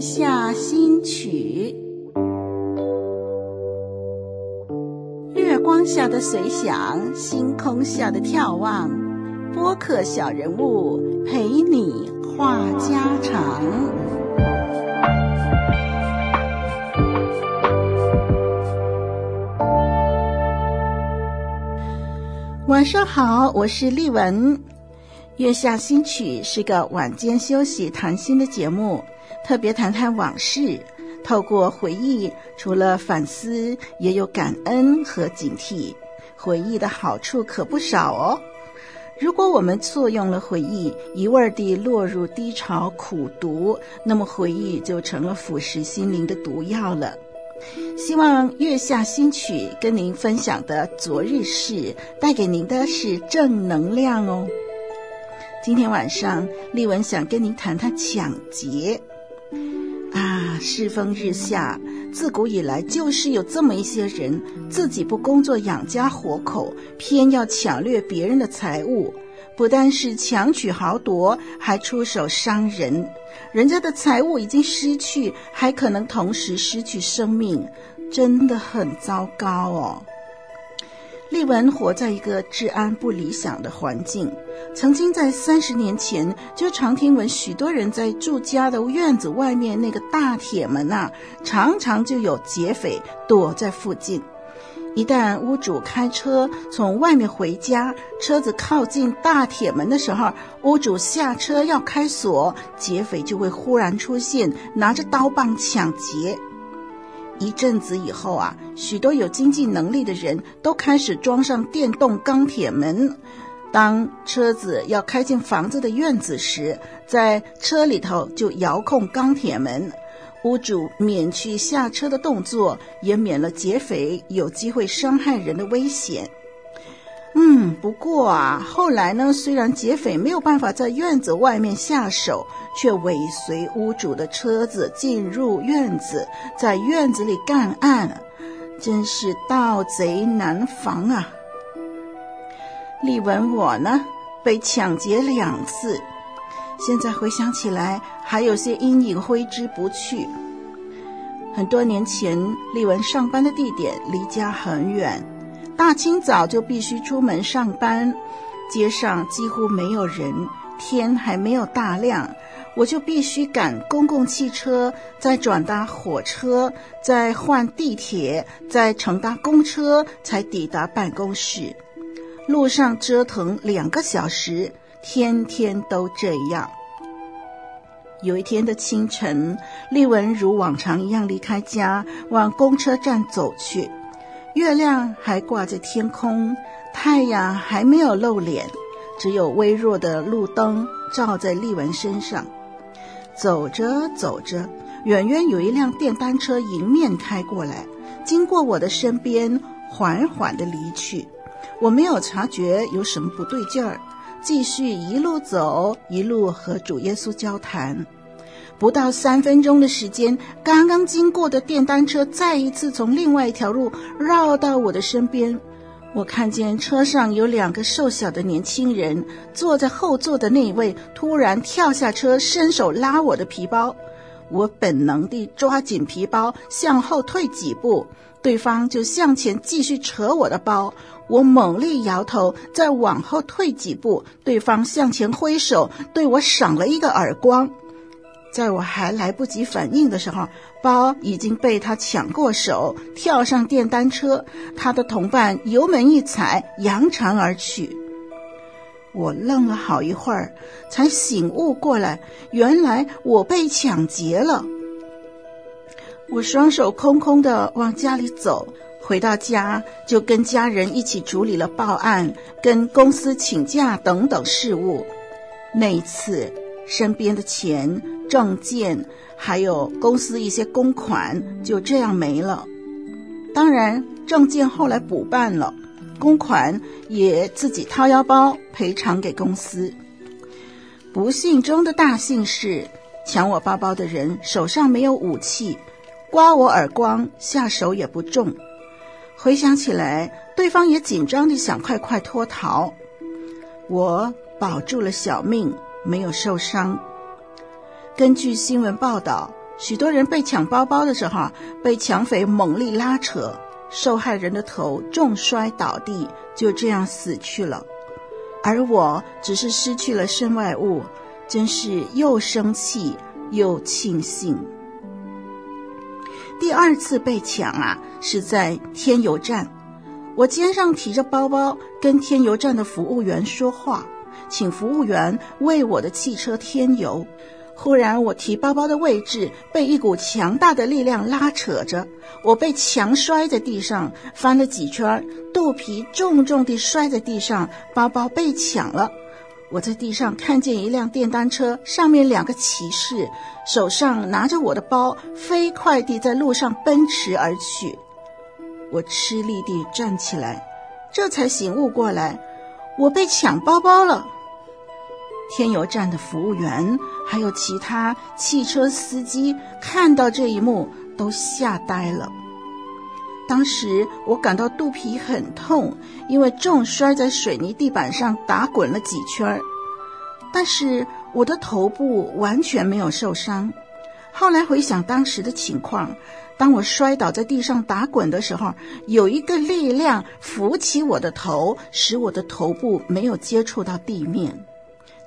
下新曲，月光下的随想，星空下的眺望，播客小人物陪你话家常。晚上好，我是丽文。月下新曲是个晚间休息谈心的节目，特别谈谈往事。透过回忆，除了反思，也有感恩和警惕。回忆的好处可不少哦。如果我们错用了回忆，一味地落入低潮苦读，那么回忆就成了腐蚀心灵的毒药了。希望月下新曲跟您分享的昨日事，带给您的是正能量哦。今天晚上，丽文想跟您谈谈抢劫。啊，世风日下，自古以来就是有这么一些人，自己不工作养家活口，偏要抢掠别人的财物，不但是强取豪夺，还出手伤人。人家的财物已经失去，还可能同时失去生命，真的很糟糕哦。丽文活在一个治安不理想的环境，曾经在三十年前就常听闻许多人在住家的院子外面那个大铁门啊，常常就有劫匪躲在附近。一旦屋主开车从外面回家，车子靠近大铁门的时候，屋主下车要开锁，劫匪就会忽然出现，拿着刀棒抢劫。一阵子以后啊，许多有经济能力的人都开始装上电动钢铁门。当车子要开进房子的院子时，在车里头就遥控钢铁门，屋主免去下车的动作，也免了劫匪有机会伤害人的危险。嗯，不过啊，后来呢，虽然劫匪没有办法在院子外面下手，却尾随屋主的车子进入院子，在院子里干案，真是盗贼难防啊！丽文我呢，被抢劫两次，现在回想起来，还有些阴影挥之不去。很多年前，丽文上班的地点离家很远。大清早就必须出门上班，街上几乎没有人，天还没有大亮，我就必须赶公共汽车，再转搭火车，再换地铁，再乘搭公车，才抵达办公室。路上折腾两个小时，天天都这样。有一天的清晨，丽文如往常一样离开家，往公车站走去。月亮还挂在天空，太阳还没有露脸，只有微弱的路灯照在丽文身上。走着走着，远远有一辆电单车迎面开过来，经过我的身边，缓缓地离去。我没有察觉有什么不对劲儿，继续一路走，一路和主耶稣交谈。不到三分钟的时间，刚刚经过的电单车再一次从另外一条路绕到我的身边。我看见车上有两个瘦小的年轻人，坐在后座的那位突然跳下车，伸手拉我的皮包。我本能地抓紧皮包，向后退几步，对方就向前继续扯我的包。我猛力摇头，再往后退几步，对方向前挥手，对我赏了一个耳光。在我还来不及反应的时候，包已经被他抢过手，跳上电单车。他的同伴油门一踩，扬长而去。我愣了好一会儿，才醒悟过来，原来我被抢劫了。我双手空空的往家里走，回到家就跟家人一起处理了报案、跟公司请假等等事务。那一次，身边的钱。证件还有公司一些公款就这样没了，当然证件后来补办了，公款也自己掏腰包赔偿给公司。不幸中的大幸是，抢我包包的人手上没有武器，刮我耳光下手也不重。回想起来，对方也紧张地想快快脱逃，我保住了小命，没有受伤。根据新闻报道，许多人被抢包包的时候，被抢匪猛力拉扯，受害人的头重摔倒地，就这样死去了。而我只是失去了身外物，真是又生气又庆幸。第二次被抢啊，是在添油站，我肩上提着包包，跟添油站的服务员说话，请服务员为我的汽车添油。忽然，我提包包的位置被一股强大的力量拉扯着，我被强摔在地上，翻了几圈，肚皮重重地摔在地上，包包被抢了。我在地上看见一辆电单车，上面两个骑士手上拿着我的包，飞快地在路上奔驰而去。我吃力地站起来，这才醒悟过来，我被抢包包了。添油站的服务员，还有其他汽车司机看到这一幕，都吓呆了。当时我感到肚皮很痛，因为重摔在水泥地板上打滚了几圈儿，但是我的头部完全没有受伤。后来回想当时的情况，当我摔倒在地上打滚的时候，有一个力量扶起我的头，使我的头部没有接触到地面。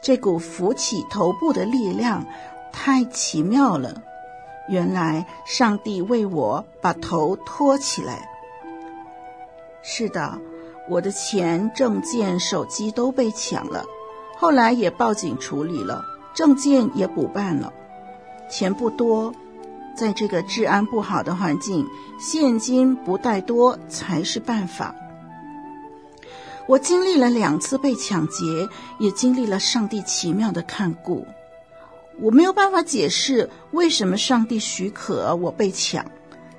这股扶起头部的力量太奇妙了，原来上帝为我把头托起来。是的，我的钱、证件、手机都被抢了，后来也报警处理了，证件也补办了。钱不多，在这个治安不好的环境，现金不带多才是办法。我经历了两次被抢劫，也经历了上帝奇妙的看顾。我没有办法解释为什么上帝许可我被抢，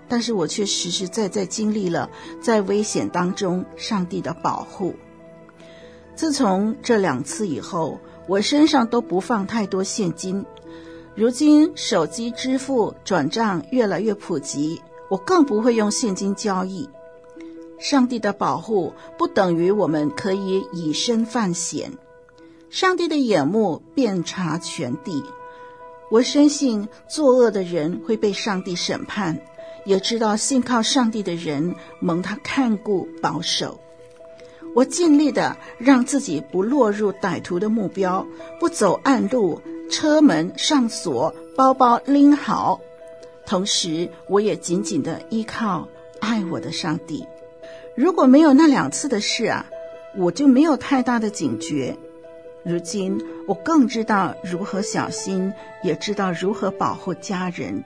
但是我却实实在在经历了在危险当中上帝的保护。自从这两次以后，我身上都不放太多现金。如今手机支付转账越来越普及，我更不会用现金交易。上帝的保护不等于我们可以以身犯险。上帝的眼目遍察全地，我深信作恶的人会被上帝审判，也知道信靠上帝的人蒙他看顾保守。我尽力的让自己不落入歹徒的目标，不走暗路，车门上锁，包包拎好。同时，我也紧紧的依靠爱我的上帝。如果没有那两次的事啊，我就没有太大的警觉。如今我更知道如何小心，也知道如何保护家人。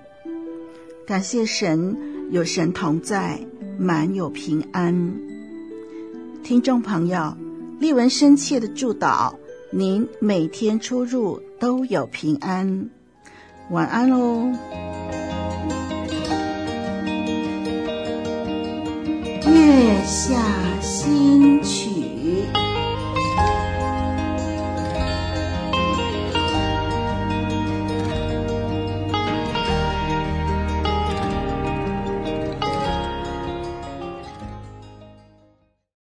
感谢神，有神同在，满有平安。听众朋友，丽文深切的祝祷您每天出入都有平安。晚安喽。月下新曲。